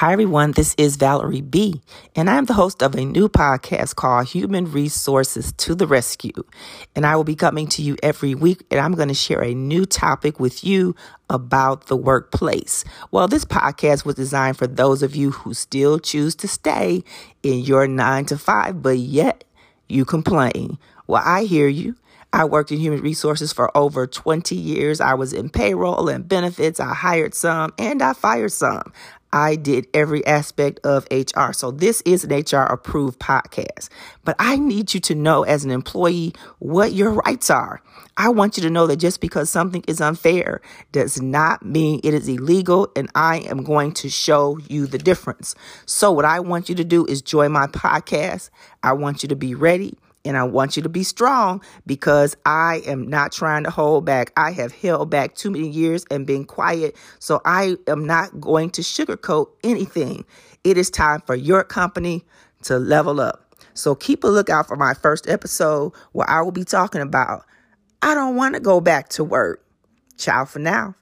Hi, everyone. This is Valerie B., and I'm the host of a new podcast called Human Resources to the Rescue. And I will be coming to you every week, and I'm going to share a new topic with you about the workplace. Well, this podcast was designed for those of you who still choose to stay in your nine to five, but yet you complain. Well, I hear you. I worked in human resources for over 20 years. I was in payroll and benefits. I hired some and I fired some. I did every aspect of HR. So this is an HR approved podcast. But I need you to know as an employee what your rights are. I want you to know that just because something is unfair does not mean it is illegal and I am going to show you the difference. So what I want you to do is join my podcast. I want you to be ready. And I want you to be strong because I am not trying to hold back. I have held back too many years and been quiet. So I am not going to sugarcoat anything. It is time for your company to level up. So keep a lookout for my first episode where I will be talking about I don't want to go back to work. Ciao for now.